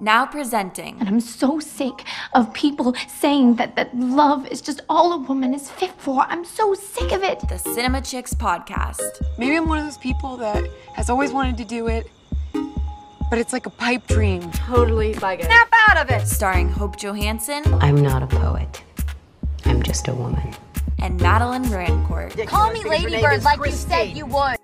Now presenting. And I'm so sick of people saying that, that love is just all a woman is fit for. I'm so sick of it. The Cinema Chicks podcast. Maybe I'm one of those people that has always wanted to do it, but it's like a pipe dream. Totally like it. Snap out of it! Starring Hope Johansson. I'm not a poet. I'm just a woman. And Madeline Rancourt. Call me Ladybird like you said you would.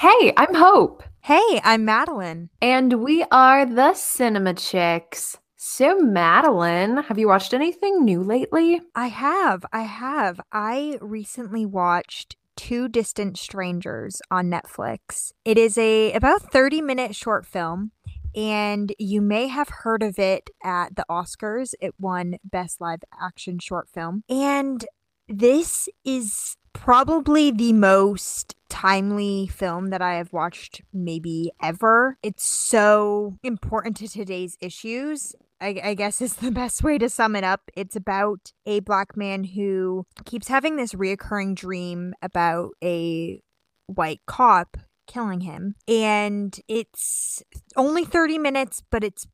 Hey, I'm Hope. Hey, I'm Madeline. And we are the Cinema Chicks. So, Madeline, have you watched anything new lately? I have. I have. I recently watched Two Distant Strangers on Netflix. It is a about 30 minute short film and you may have heard of it at the Oscars. It won Best Live Action Short Film. And this is probably the most timely film that I have watched maybe ever. It's so important to today's issues. I, I, guess is the best way to sum it up. It's about a black man who keeps having this reoccurring dream about a white cop killing him. And it's only 30 minutes, but it's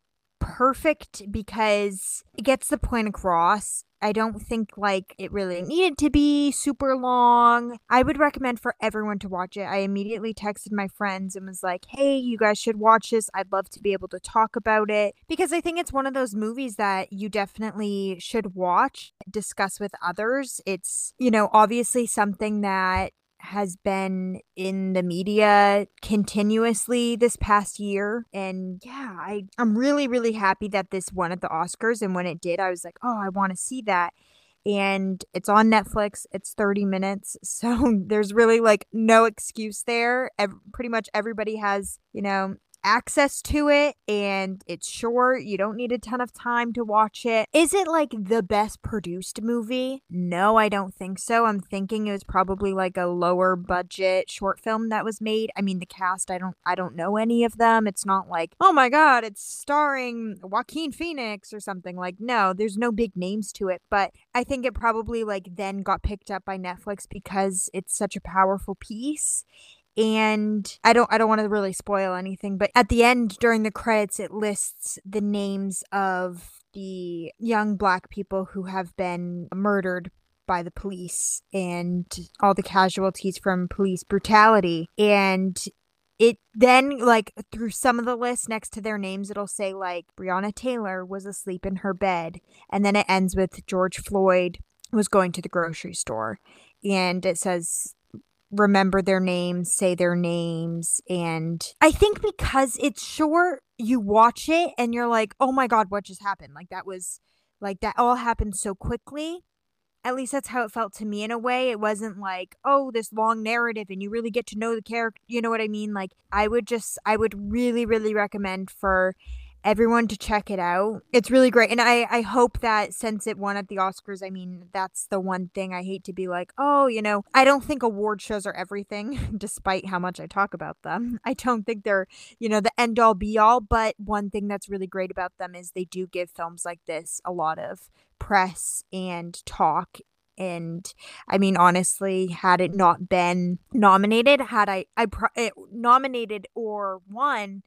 perfect because it gets the point across. I don't think like it really needed to be super long. I would recommend for everyone to watch it. I immediately texted my friends and was like, "Hey, you guys should watch this. I'd love to be able to talk about it because I think it's one of those movies that you definitely should watch, discuss with others. It's, you know, obviously something that has been in the media continuously this past year and yeah i i'm really really happy that this won at the oscars and when it did i was like oh i want to see that. And it's on netflix it's 30 minutes so there's really like no excuse there. Every, pretty much everybody has you know access to it and it's short. You don't need a ton of time to watch it. Is it like the best produced movie? No, I don't think so. I'm thinking it was probably like a lower budget short film that was made. I mean, the cast, I don't I don't know any of them. It's not like, "Oh my god, it's starring Joaquin Phoenix or something." Like, no, there's no big names to it, but I think it probably like then got picked up by Netflix because it's such a powerful piece and I don't I don't want to really spoil anything, but at the end during the credits it lists the names of the young black people who have been murdered by the police and all the casualties from police brutality. And it then like through some of the lists next to their names it'll say like Breonna Taylor was asleep in her bed. And then it ends with George Floyd was going to the grocery store. And it says remember their names, say their names. And I think because it's short, you watch it and you're like, oh my God, what just happened? Like that was like that all happened so quickly. At least that's how it felt to me in a way. It wasn't like, oh, this long narrative and you really get to know the character. You know what I mean? Like, I would just, I would really, really recommend for everyone to check it out. It's really great. And I, I hope that since it won at the Oscars, I mean, that's the one thing I hate to be like, oh, you know, I don't think award shows are everything, despite how much I talk about them. I don't think they're, you know, the end all be all. But one thing that's really great about them is they do give films like this a lot of press and talk and I mean honestly had it not been nominated had I I pro- eh, nominated or won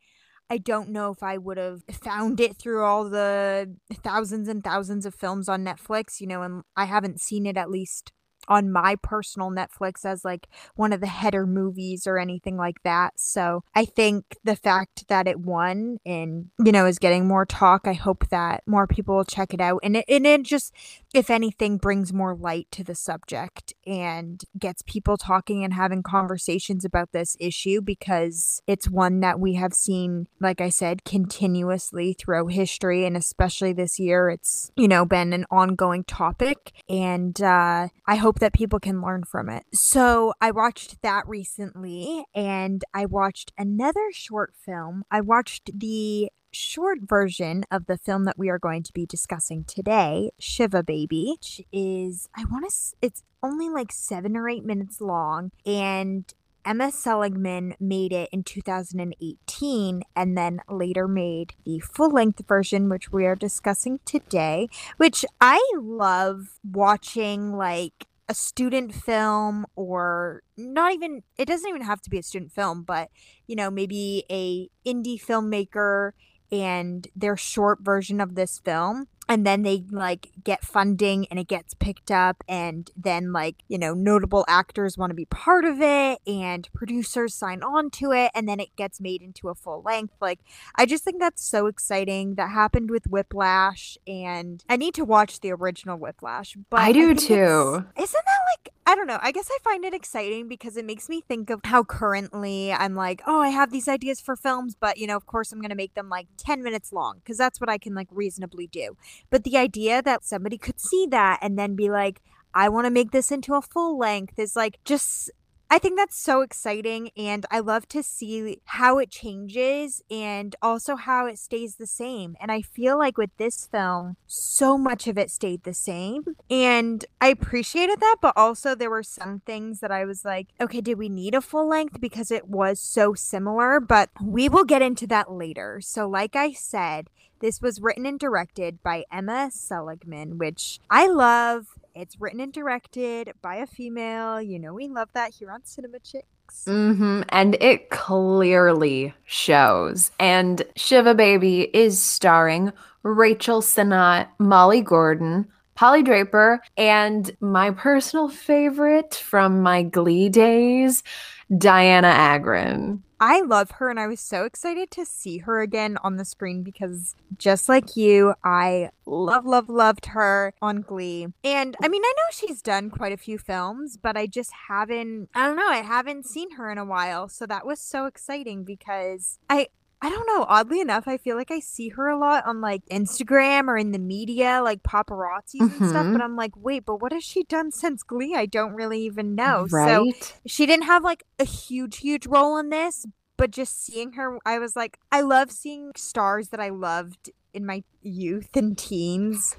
I don't know if I would have found it through all the thousands and thousands of films on Netflix, you know, and I haven't seen it at least on my personal Netflix as like one of the header movies or anything like that. So I think the fact that it won and, you know, is getting more talk, I hope that more people will check it out. And it, and it just, if anything, brings more light to the subject and gets people talking and having conversations about this issue because it's one that we have seen, like I said, continuously throughout history. And especially this year, it's, you know, been an ongoing topic. And uh, I hope hope that people can learn from it. So I watched that recently and I watched another short film. I watched the short version of the film that we are going to be discussing today, Shiva Baby, which is, I want to, it's only like seven or eight minutes long. And Emma Seligman made it in 2018 and then later made the full length version, which we are discussing today, which I love watching like a student film or not even it doesn't even have to be a student film but you know maybe a indie filmmaker and their short version of this film and then they like get funding and it gets picked up and then like you know notable actors want to be part of it and producers sign on to it and then it gets made into a full length like i just think that's so exciting that happened with whiplash and i need to watch the original whiplash but I do it's- too. isn't that like I don't know. I guess I find it exciting because it makes me think of how currently I'm like, oh, I have these ideas for films, but you know, of course, I'm going to make them like 10 minutes long because that's what I can like reasonably do. But the idea that somebody could see that and then be like, I want to make this into a full length is like just. I think that's so exciting, and I love to see how it changes and also how it stays the same. And I feel like with this film, so much of it stayed the same. And I appreciated that, but also there were some things that I was like, okay, did we need a full length? Because it was so similar, but we will get into that later. So, like I said, this was written and directed by Emma Seligman, which I love. It's written and directed by a female. You know, we love that here on Cinema Chicks. hmm And it clearly shows. And Shiva Baby is starring Rachel Sennott, Molly Gordon, Polly Draper, and my personal favorite from my Glee days, Dianna Agron. I love her and I was so excited to see her again on the screen because just like you, I love, love, loved her on Glee. And I mean, I know she's done quite a few films, but I just haven't, I don't know, I haven't seen her in a while. So that was so exciting because I, I don't know. Oddly enough, I feel like I see her a lot on like Instagram or in the media, like paparazzis and stuff. But mm-hmm. I'm like, wait, but what has she done since Glee? I don't really even know. So right? she didn't have like a huge huge role in this but just seeing her i was like i love seeing stars that i loved in my youth and teens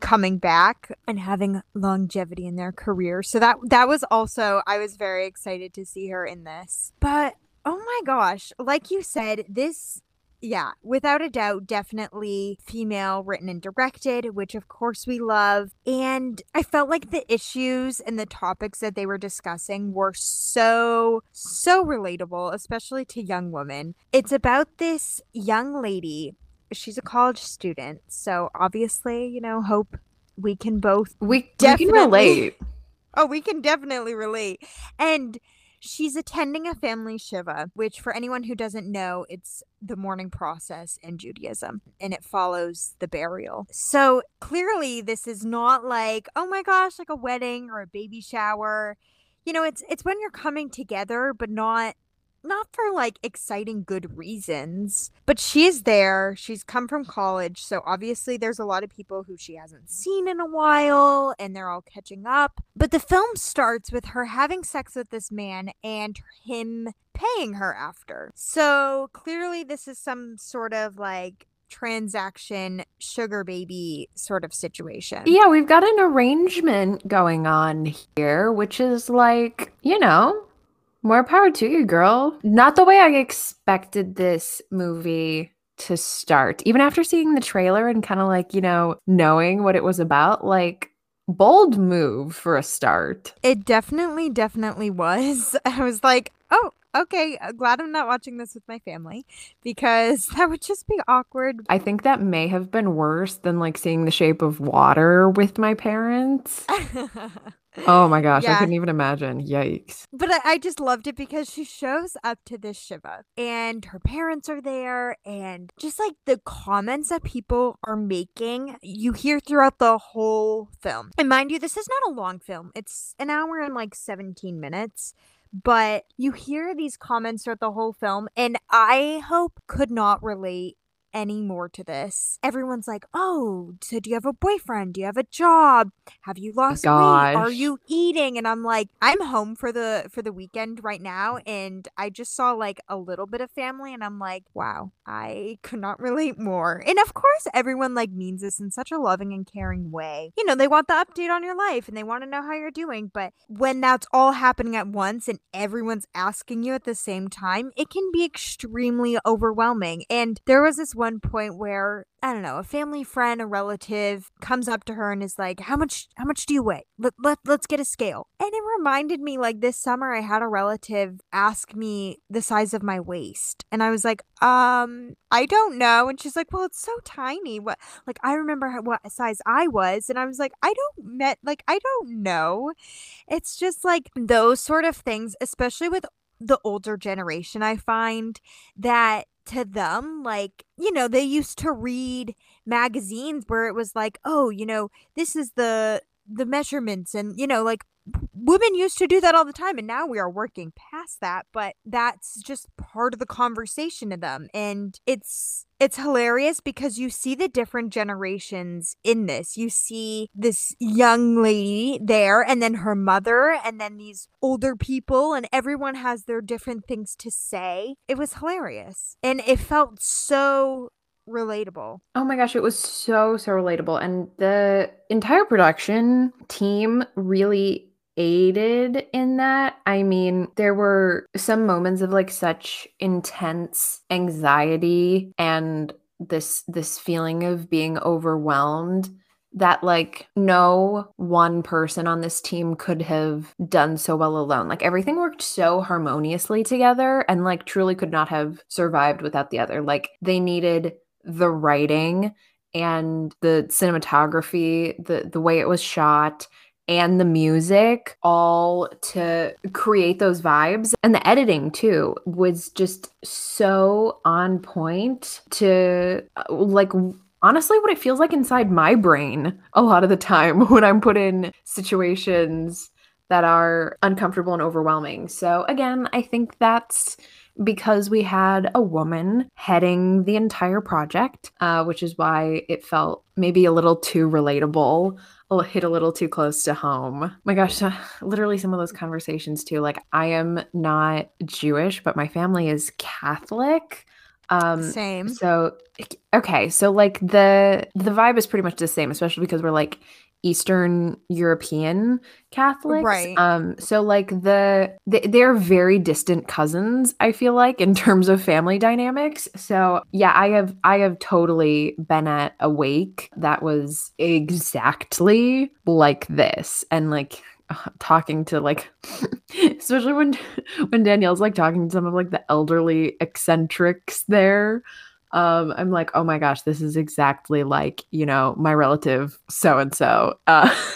coming back and having longevity in their career so that that was also i was very excited to see her in this but oh my gosh like you said this yeah, without a doubt, definitely female written and directed, which of course we love. And I felt like the issues and the topics that they were discussing were so, so relatable, especially to young women. It's about this young lady. She's a college student. So obviously, you know, hope we can both We, we can Definitely. relate. Oh, we can definitely relate. And she's attending a family Shiva, which, for anyone who doesn't know, it's the mourning process in Judaism and it follows the burial. So clearly, this is not like, oh my gosh, like a wedding or a baby shower. You know, it's it's when you're coming together, but not not for like exciting good reasons. But she's there. She's come from college. So obviously there's a lot of people who she hasn't seen in a while and they're all catching up. But the film starts with her having sex with this man and him paying her after. So clearly this is some sort of like transaction sugar baby sort of situation. Yeah, we've got an arrangement going on here, which is like, you know, more power to you, girl. Not the way I expected this movie to start. Even after seeing the trailer and kind of like, you know, knowing what it was about, like, bold move for a start. It definitely, definitely was. I was like, oh, okay. uh, Glad I'm not watching this with my family because that would just be awkward. I think that may have been worse than like seeing the shape of water with my parents. Oh my gosh, I couldn't even imagine. Yikes. But I, I just loved it because she shows up to this Shiva and her parents are there, and just like the comments that people are making, you hear throughout the whole film. And mind you, this is not a long film, it's an hour and like 17 minutes. But you hear these comments throughout the whole film, and I hope could not relate any more to this. Everyone's like, "Oh, so do you have a boyfriend? Do you have a job? Have you lost weight? Are you eating?" And I'm like, "I'm home for the for the weekend right now and I just saw like a little bit of family and I'm like, "Wow, I could not relate more." And of course, everyone like means this in such a loving and caring way. You know, they want the update on your life and they want to know how you're doing, but when that's all happening at once and everyone's asking you at the same time, it can be extremely overwhelming. And there was this one one point where I don't know, a family friend, a relative comes up to her and is like, "How much how much do you weigh? Let, let let's get a scale." And it reminded me like this summer I had a relative ask me the size of my waist. And I was like, "Um, I don't know." And she's like, "Well, it's so tiny. What like I remember how- what size I was." And I was like, "I don't met like I don't know." It's just like those sort of things, especially with the older generation, I find that to them, like, you know, they used to read magazines where it was like, oh, you know, this is the the measurements and you know like women used to do that all the time and now we are working past that but that's just part of the conversation to them and it's it's hilarious because you see the different generations in this you see this young lady there and then her mother and then these older people and everyone has their different things to say it was hilarious and it felt so relatable Oh my gosh, it was so, so relatable. And the entire production team really aided in that. I mean, there were some moments of like such intense anxiety and this this feeling of being overwhelmed that like no one person on this team could have done so well alone. Like everything worked so harmoniously together and like truly could not have survived without the other. Like they needed the writing and the cinematography, the the way it was shot and the music all to create those vibes and the editing too was just so on point to uh, like honestly what it feels like inside my brain a lot of the time when I'm put in situations that are uncomfortable and overwhelming. So again, I think that's because we had a woman heading the entire project, uh, which is why it felt maybe a little too relatable, a- hit a little too close to home. My gosh, uh, literally some of those conversations too. Like, I am not Jewish, but my family is Catholic. Um, same so okay, so like the the vibe is pretty much the same, especially because we're like Eastern European Catholics. Right. Um so like the they, they're very distant cousins, I feel like in terms of family dynamics. So yeah, I have I have totally been at a wake that was exactly like this and like talking to like especially when when Danielle's like talking to some of like the elderly eccentrics there um i'm like oh my gosh this is exactly like you know my relative so and so uh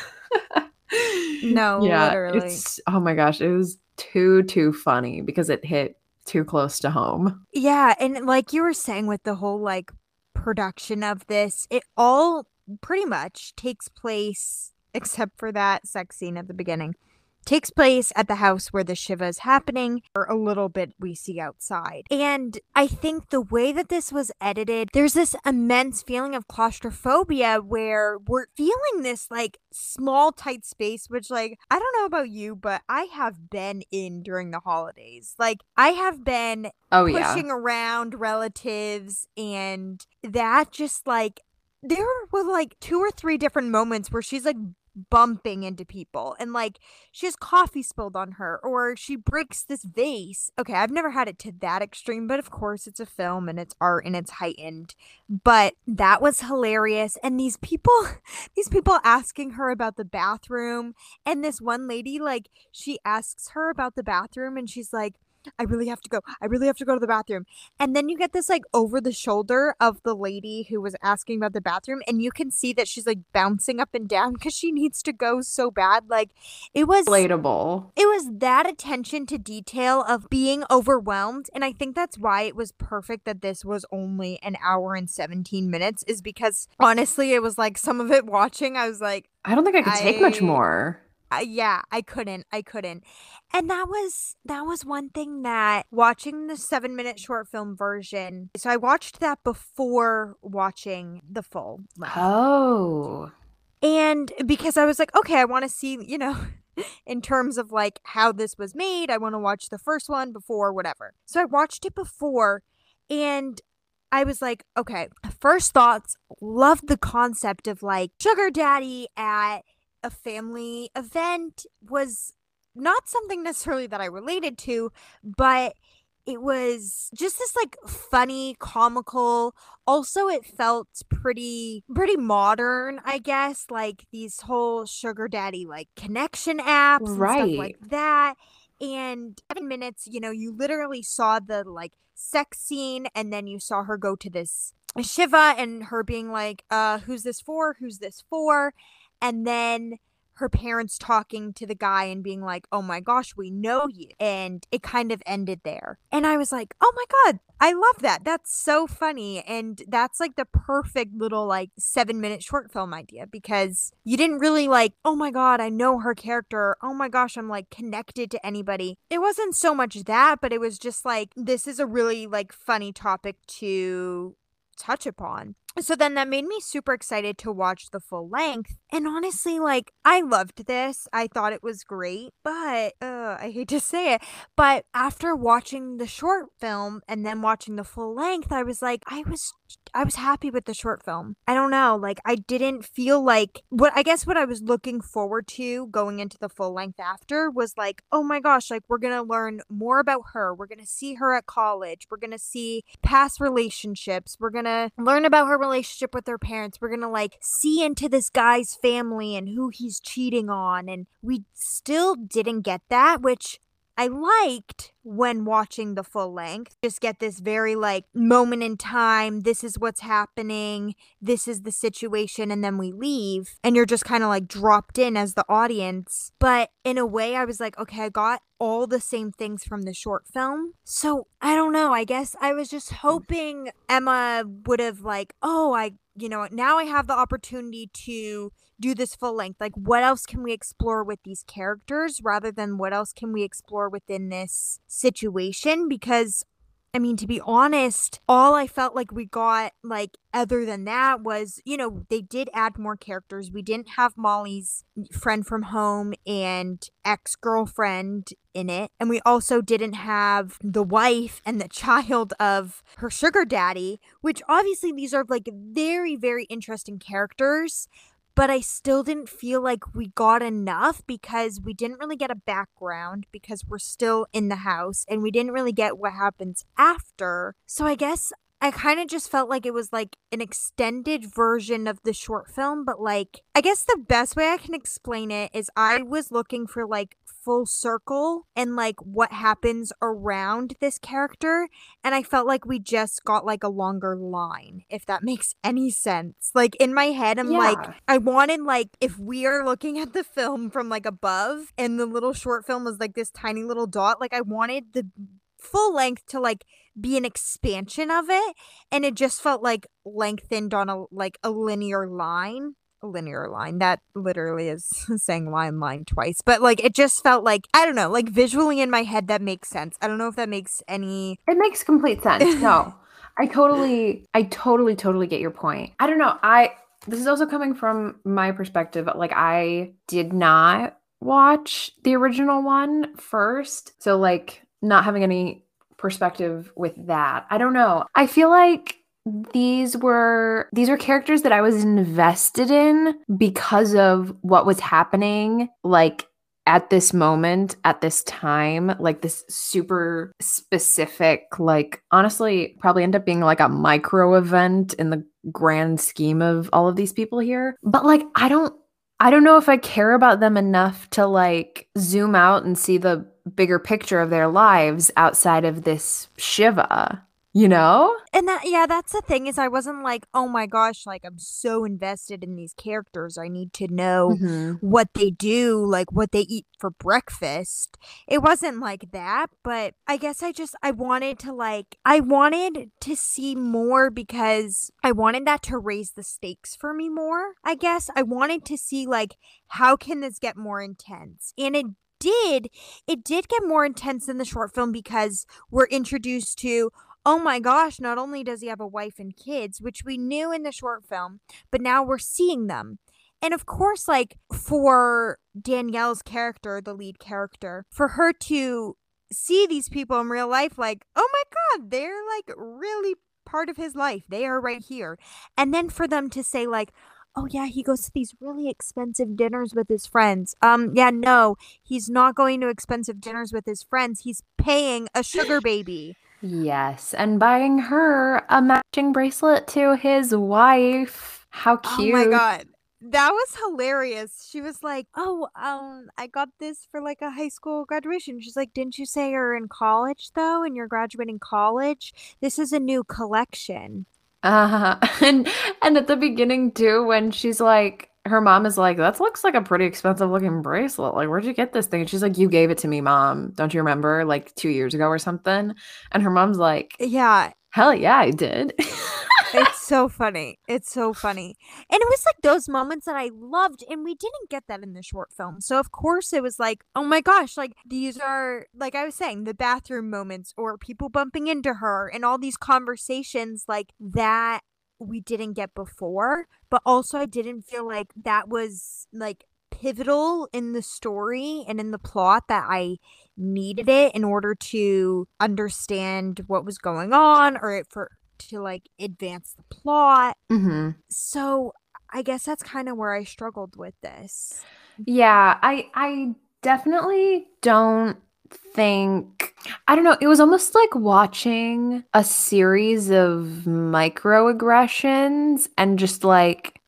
No, literally. it's oh my gosh it was too too funny because it hit too close to home Yeah, and like you were saying with the whole like production of this, it all pretty much takes place except for that sex scene at the beginning. Takes place at the house where the Shiva is happening, or a little bit we see outside. And I think the way that this was edited, there's this immense feeling of claustrophobia where we're feeling this like small, tight space, which, like, I don't know about you, but I have been in during the holidays. Like, I have been oh yeah pushing around relatives and that just like there were like two or three different moments where she's like bumping into people and like she has coffee spilled on her or she breaks this vase. Okay, I've never had it to that extreme, but of course it's a film and it's art and it's heightened. But that was hilarious and these people these people asking her about the bathroom and this one lady like she asks her about the bathroom and she's like I really have to go. I really have to go to the bathroom. And then you get this like over the shoulder of the lady who was asking about the bathroom and you can see that she's like bouncing up and down cuz she needs to go so bad. Like it was relatable it was that attention to detail of being overwhelmed and I think that's why it was perfect that this was only an hour and 17 minutes is because honestly it was like some of it watching I was like i don't think i could take much more yeah, I couldn't. I couldn't. And that was that was one thing that watching the 7-minute short film version. So I watched that before watching the full. length. oh And because I was like, okay, I want to see, you know, in terms of like how this was made, I want to watch the first one before whatever. So I watched it before and I was like, okay, first thoughts, loved the concept of like sugar daddy at a family event was not something necessarily that I related to, but it was just this like funny, comical. Also, it felt pretty pretty modern, I guess, like these whole sugar daddy like connection apps and stuff like that. And seven minutes, you know, you literally saw the like sex scene and then you saw her go to this Shiva and her being like, uh, who's this for? Who's this for? And then her parents talking to the guy and being like, oh my gosh, we know you. And it kind of ended there. And I was like, oh my God, I love that. That's so funny. And that's like the perfect little like seven minute short film idea because you didn't really like, oh my God, I know her character. Oh my gosh, I'm like connected to anybody. It wasn't so much that, but it was just like, this is a really like funny topic to touch upon. So then that made me super excited to watch the full length. And honestly, like, I loved this. I thought it was great, but uh, I hate to say it. But after watching the short film and then watching the full length, I was like, I was. I was happy with the short film. I don't know, like I didn't feel like what I guess what I was looking forward to going into the full length after was like, oh my gosh, like we're going to learn more about her. We're going to see her at college. We're going to see past relationships. We're going to learn about her relationship with their parents. We're going to like see into this guy's family and who he's cheating on and we still didn't get that, which I liked when watching the full length. Just get this very like moment in time. This is what's happening. This is the situation. And then we leave. And you're just kind of like dropped in as the audience. But in a way, I was like, okay, I got all the same things from the short film. So I don't know. I guess I was just mm. hoping Emma would have like, oh, I you know, now I have the opportunity to do this full length. Like, what else can we explore with these characters rather than what else can we explore within this situation? Because, I mean, to be honest, all I felt like we got, like, other than that was, you know, they did add more characters. We didn't have Molly's friend from home and ex girlfriend in it. And we also didn't have the wife and the child of her sugar daddy, which obviously these are like very, very interesting characters. But I still didn't feel like we got enough because we didn't really get a background because we're still in the house and we didn't really get what happens after. So I guess I kind of just felt like it was like an extended version of the short film, but like, I guess the best way I can explain it is I was looking for like full circle and like what happens around this character. And I felt like we just got like a longer line, if that makes any sense. Like in my head, I'm like, I wanted like if we are looking at the film from like above and the little short film was like this tiny little dot, like I wanted the full length to like be an expansion of it and it just felt like lengthened on a like a linear line a linear line that literally is saying line line twice but like it just felt like i don't know like visually in my head that makes sense i don't know if that makes any It makes complete sense. No, I totally, I totally, totally get your point. I don't know. I, this is also coming from my perspective. Like, I did not watch the original one first. So, like, not having any perspective with that. I don't know. I feel like these were these are characters that I was invested in because of what was happening like at this moment at this time like this super specific like honestly probably end up being like a micro event in the grand scheme of all of these people here but like i don't i don't know if i care about them enough to like zoom out and see the bigger picture of their lives outside of this shiva you know and that yeah that's the thing is i wasn't like oh my gosh like i'm so invested in these characters i need to know Mhm. what they do, like what they eat for breakfast. It wasn't like that, but I guess I just I wanted to like I wanted to see more because I wanted that to raise the stakes for me more. I guess I wanted to see like how can this get more intense? And it did. It did get more intense in the short film because we're introduced to Oh my gosh, not only does he have a wife and kids, which we knew in the short film, but now we're seeing them. And of course, like for Danielle's character, the lead character, for her to see these people in real life, like, oh my God, they're like really part of his life. They are right here. And then for them to say, like, oh yeah, he goes to these really expensive dinners with his friends. Um, yeah, no, he's not going to expensive dinners with his friends. He's paying a sugar baby. Yes, and buying her a matching bracelet to his wife. How cute. Oh my god. That was hilarious. She was like, "Oh, um, I got this for like a high school graduation." She's like, "Didn't you say you're in college though, and you're graduating college? This is a new collection." Uh-huh. And and at the beginning too, when she's like her mom is like, That looks like a pretty expensive looking bracelet. Like, where'd you get this thing? And she's like, You gave it to me, mom. Don't you remember? Like two years ago or something. And her mom's like, Yeah, Hell yeah, I did. it's so funny. It's so funny. And it was like those moments that I loved, and we didn't get that in the short film. So, of course, it was like, oh my gosh, like these are, like I was saying, the bathroom moments or people bumping into her and all these conversations like that we didn't get before. But also, I didn't feel like that was like pivotal in the story and in the plot that I needed it in order to understand what was going on or for to like advance the plot. hmm So I guess that's kind of where I struggled with this. Yeah, I I definitely don't think I don't know, it was almost like watching a series of microaggressions and just like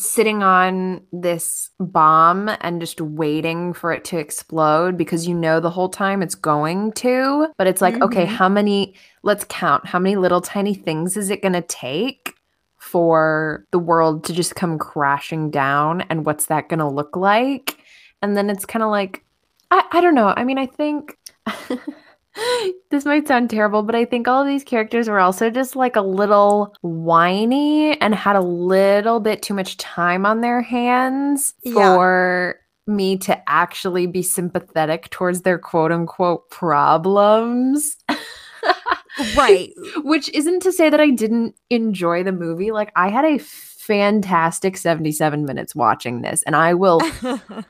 sitting on this bomb and just waiting for it to explode because you know the whole time it's going to, but it's like, okay, Mhm. how many let's count. How many little tiny things is it going to take? For the world to just come crashing down, and what's that going to look like? And then it's kind of like, I, I don't know. I mean, I think this might sound terrible, but I think all of these characters were also just like a little whiny and had a little bit too much time on their hands Yeah. for me to actually be sympathetic towards their quote unquote problems. Right. Which isn't to say that I didn't enjoy the movie. Like, I had a fantastic 77 minutes watching this, and I will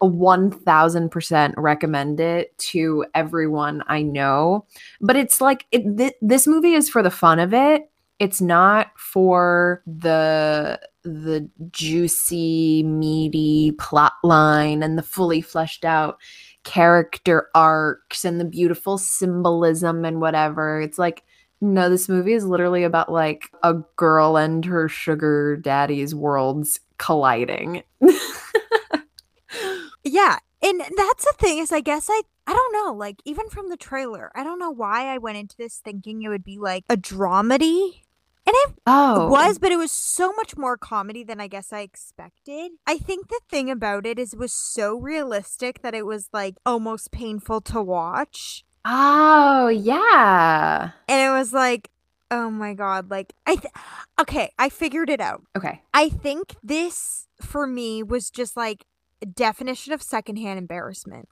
1000% recommend it to everyone I know. But it's like it, th- this movie is for the fun of it. It's not for the the juicy, meaty plot line and the fully fleshed out character arcs and the beautiful symbolism and whatever. It's like no, this movie is literally about like a girl and her sugar daddy's worlds colliding. yeah. And that's the thing is I guess I I don't know, like even from the trailer, I don't know why I went into this thinking it would be like a dramedy. And it oh. was, but it was so much more comedy than I guess I expected. I think the thing about it is it was so realistic that it was like almost painful to watch. Oh, yeah. And it was like, oh my god, like I th- okay, I figured it out. Okay. I think this for me was just like a definition of secondhand embarrassment.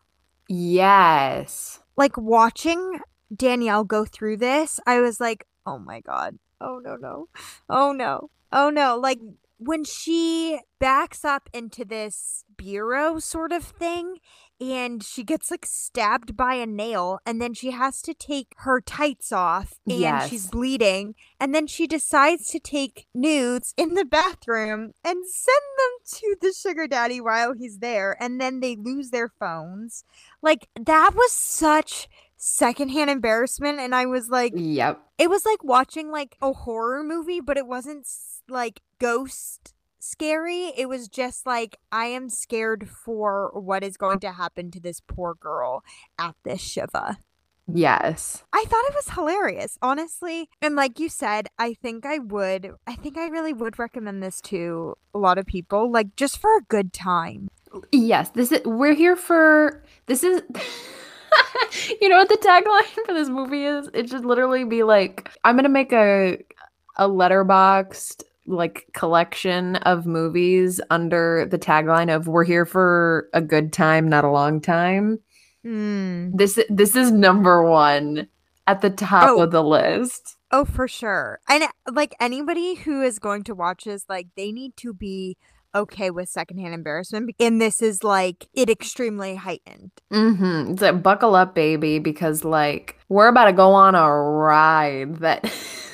Yes. Like watching Danielle go through this, I was like, oh my god. Oh no no. Oh no. Oh no. Like when she backs up into this bureau sort of thing and she gets like stabbed by a nail and then she has to take her tights off and she's bleeding and then she decides to take nudes in the bathroom and send them to the sugar daddy while he's there and then they lose their phones like that was such secondhand embarrassment and i was like Yep. it was like watching like a horror movie but it wasn't like ghost scary it was just like i am scared for what is going to happen to this poor girl at this shiva Yes. i thought it was hilarious honestly and like you said i think i would i think i really would recommend this to a lot of people like just for a good time Yes. This is we're here for this is You know what the tagline for this movie is? It should literally be like I'm going to make a a Letterboxd like collection of movies under the tagline of we're here for a good time, not a long time. Hmm. This this is number 1 at the top Oh. of the list. Oh, for sure. And uh, like anybody who is going to watch this, like they need to be okay with secondhand embarrassment. And this is like it extremely heightened. Mm Mhm. It's like buckle up baby because like we're about to go on a ride that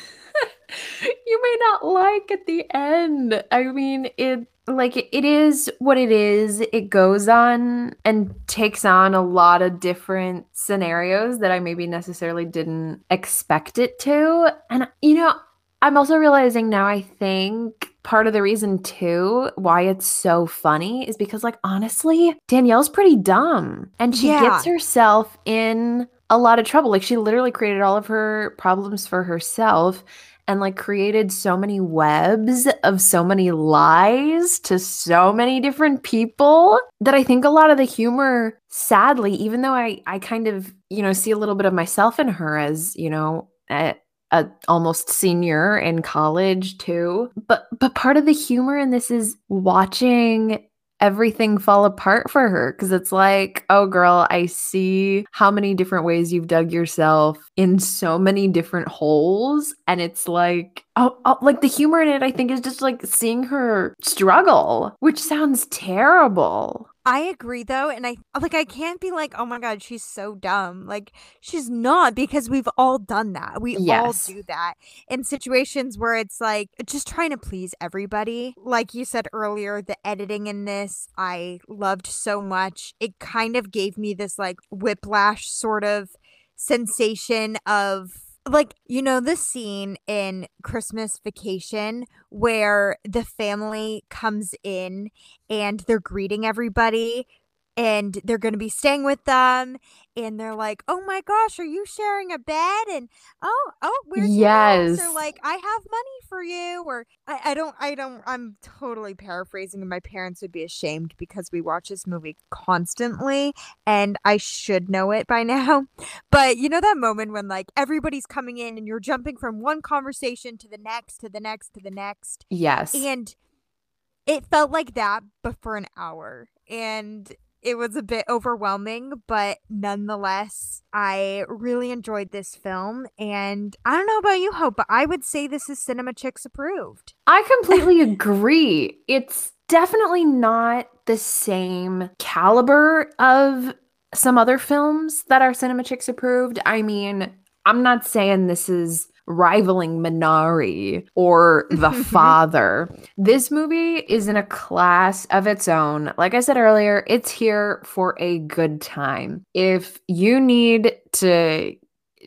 you may not like at the end. I mean, it like it- is what it is. It goes on and takes on a lot of different scenarios that I maybe necessarily didn't expect it to. And you know, I'm also realizing now I think part of the reason too why it's so funny is because like honestly, Danielle's pretty dumb and she Yeah. gets herself in a lot of trouble. Like she literally created all of her problems for herself and like created so many webs of so many lies to so many different people that I think a lot of the humor sadly even though I I kind of you know see a little bit of myself in her as you know a, a almost senior in college too. But but part of the humor in this is watching everything fall apart for her because it's like, oh, girl, I see how many different ways you've dug yourself in so many different holes. And it's like, oh, oh, like the humor in it, I think, is just like seeing her struggle, which sounds terrible. I agree though, and I like I can't be like, oh my god, she's so dumb. Like she's not because we've all done that. We Yes. all do that in situations where it's like just trying to please everybody. Like you said earlier, the editing in this I loved so much. It kind of gave me this like whiplash sort of sensation of like you know the scene in Christmas Vacation where the family comes in and they're greeting everybody and they're going to be staying with them and they're like oh my gosh are you sharing a bed and oh oh where's house?" or like i have money for you or I, I don't i don't i'm totally paraphrasing and my parents would be ashamed because we watch this movie constantly and i should know it by now but you know that moment when like everybody's coming in and you're jumping from one conversation to the next to the next to the next Yes. and it felt like that, but for an hour. And it was a bit overwhelming, but nonetheless, I really enjoyed this film. And I don't know about you, Hope, but I would say this is Cinema Chicks approved. I completely agree. It's definitely not the same caliber of some other films that are Cinema Chicks approved. I mean, I'm not saying this is rivaling Minari or The Father. This movie is in a class of its own. Like I said earlier, it's here for a good time. If you need to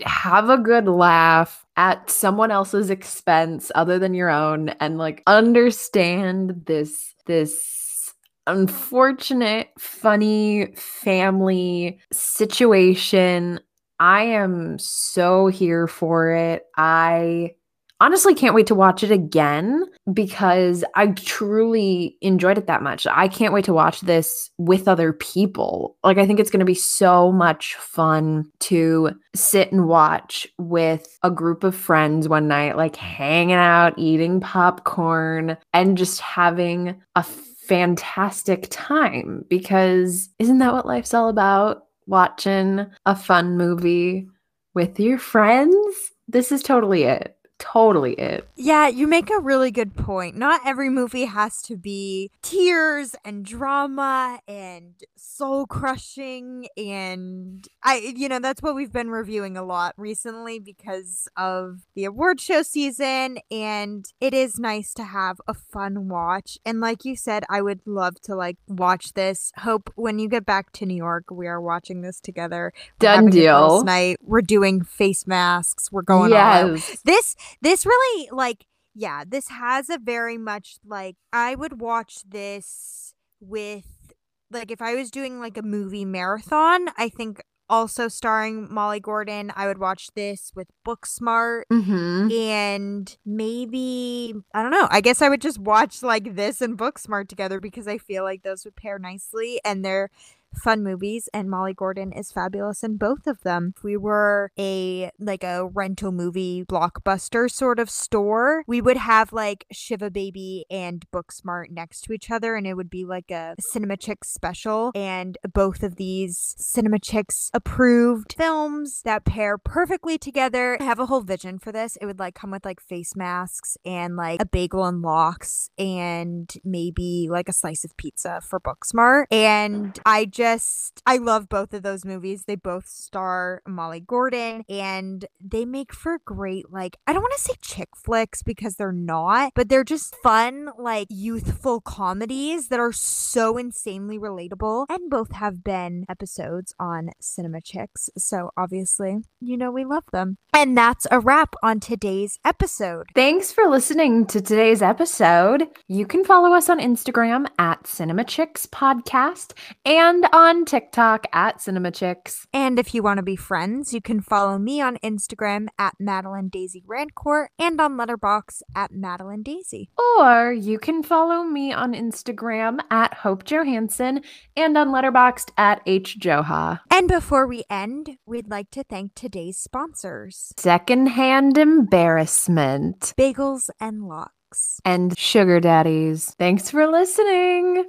have a good laugh at someone else's expense other than your own and like understand this this unfortunate funny family situation i am so here for it i honestly can't wait to watch it again because I truly enjoyed it that much. I can't wait to watch this with other people. Like, I think it's going to be so much fun to sit and watch with a group of friends one night, like hanging out, eating popcorn, and just having a fantastic time. Because isn't that what life's all about? Watching a fun movie with your friends? This is totally it totally it. Yeah, you make a really good point. Not every movie has to be tears and drama and soul crushing and I you know, that's what we've been reviewing a lot recently because of the award show season and it is nice to have a fun watch. And like you said, I would love to like watch this. Hope when you get back to New York, we are watching this together. Done deal. night. We're doing face masks. We're going all out yes. this this really like yeah this has a very much like i would watch this with like if i was doing like a movie marathon i think also starring molly gordon i would watch this with booksmart Mm-hmm. and maybe I don't know. I guess I would just watch like this and Booksmart together because I feel like those would pair nicely and they're fun movies and Molly Gordon is fabulous in both of them. If we were a like a rental movie blockbuster sort of store, we would have like Shiva Baby and Booksmart next to each other and it would be like a Cinema Chicks special and both of these Cinema Chicks approved films that pair perfectly together. I have a whole vision for this. It would like come with like face masks and like a bagel and lox and maybe like a slice of pizza for Booksmart. And I just, I love both of those movies. They both star Molly Gordon and they make for great, like, I don't want to say chick flicks because they're not, but they're just fun, like, youthful comedies that are so insanely relatable and both have been episodes on Cinema Chicks. So obviously, you know, we love them. And that's a wrap on today's episode. Thanks for listening to today's episode. You can follow us on Instagram at Cinema Chicks Podcast and on TikTok at Cinema Chicks. And if you want to be friends, you can follow me on Instagram at Madeline Daisy Rancourt and on Letterboxd at Madeline Daisy. Or you can follow me on Instagram at Hope Johansson and on Letterboxd at H Joha. And before we end, we'd like to thank today's sponsors Secondhand embarrassment Bagels and Lox. and sugar daddies. Thanks for listening.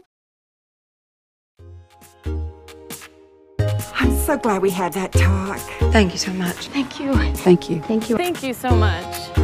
So glad we had that talk. Thank you so much. Thank you. Thank you. Thank you. Thank you so much.